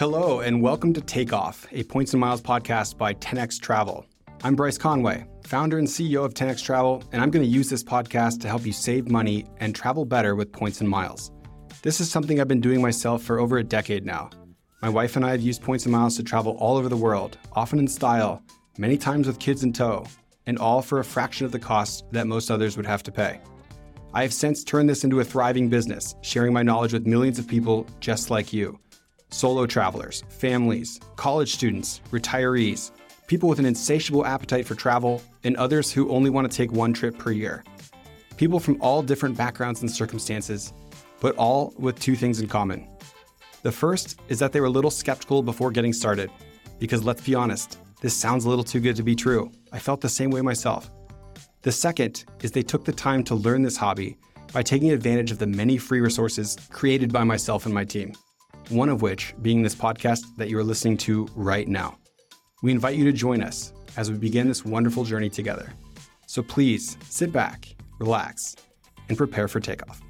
Hello, and welcome to Takeoff, a Points and Miles podcast by 10x Travel. I'm Bryce Conway, founder and CEO of 10x Travel, and I'm going to use this podcast to help you save money and travel better with points and miles. This is something I've been doing myself for over a decade now. My wife and I have used points and miles to travel all over the world, often in style, many times with kids in tow, and all for a fraction of the cost that most others would have to pay. I have since turned this into a thriving business, sharing my knowledge with millions of people just like you solo travelers, families, college students, retirees, people with an insatiable appetite for travel, and others who only want to take one trip per year. People from all different backgrounds and circumstances, but all with two things in common. The first is that they were a little skeptical before getting started, because let's be honest, this sounds a little too good to be true. I felt the same way myself. The second is they took the time to learn this hobby by taking advantage of the many free resources created by myself and my team, one of which being this podcast that you are listening to right now. We invite you to join us as we begin this wonderful journey together. So please sit back, relax, and prepare for takeoff.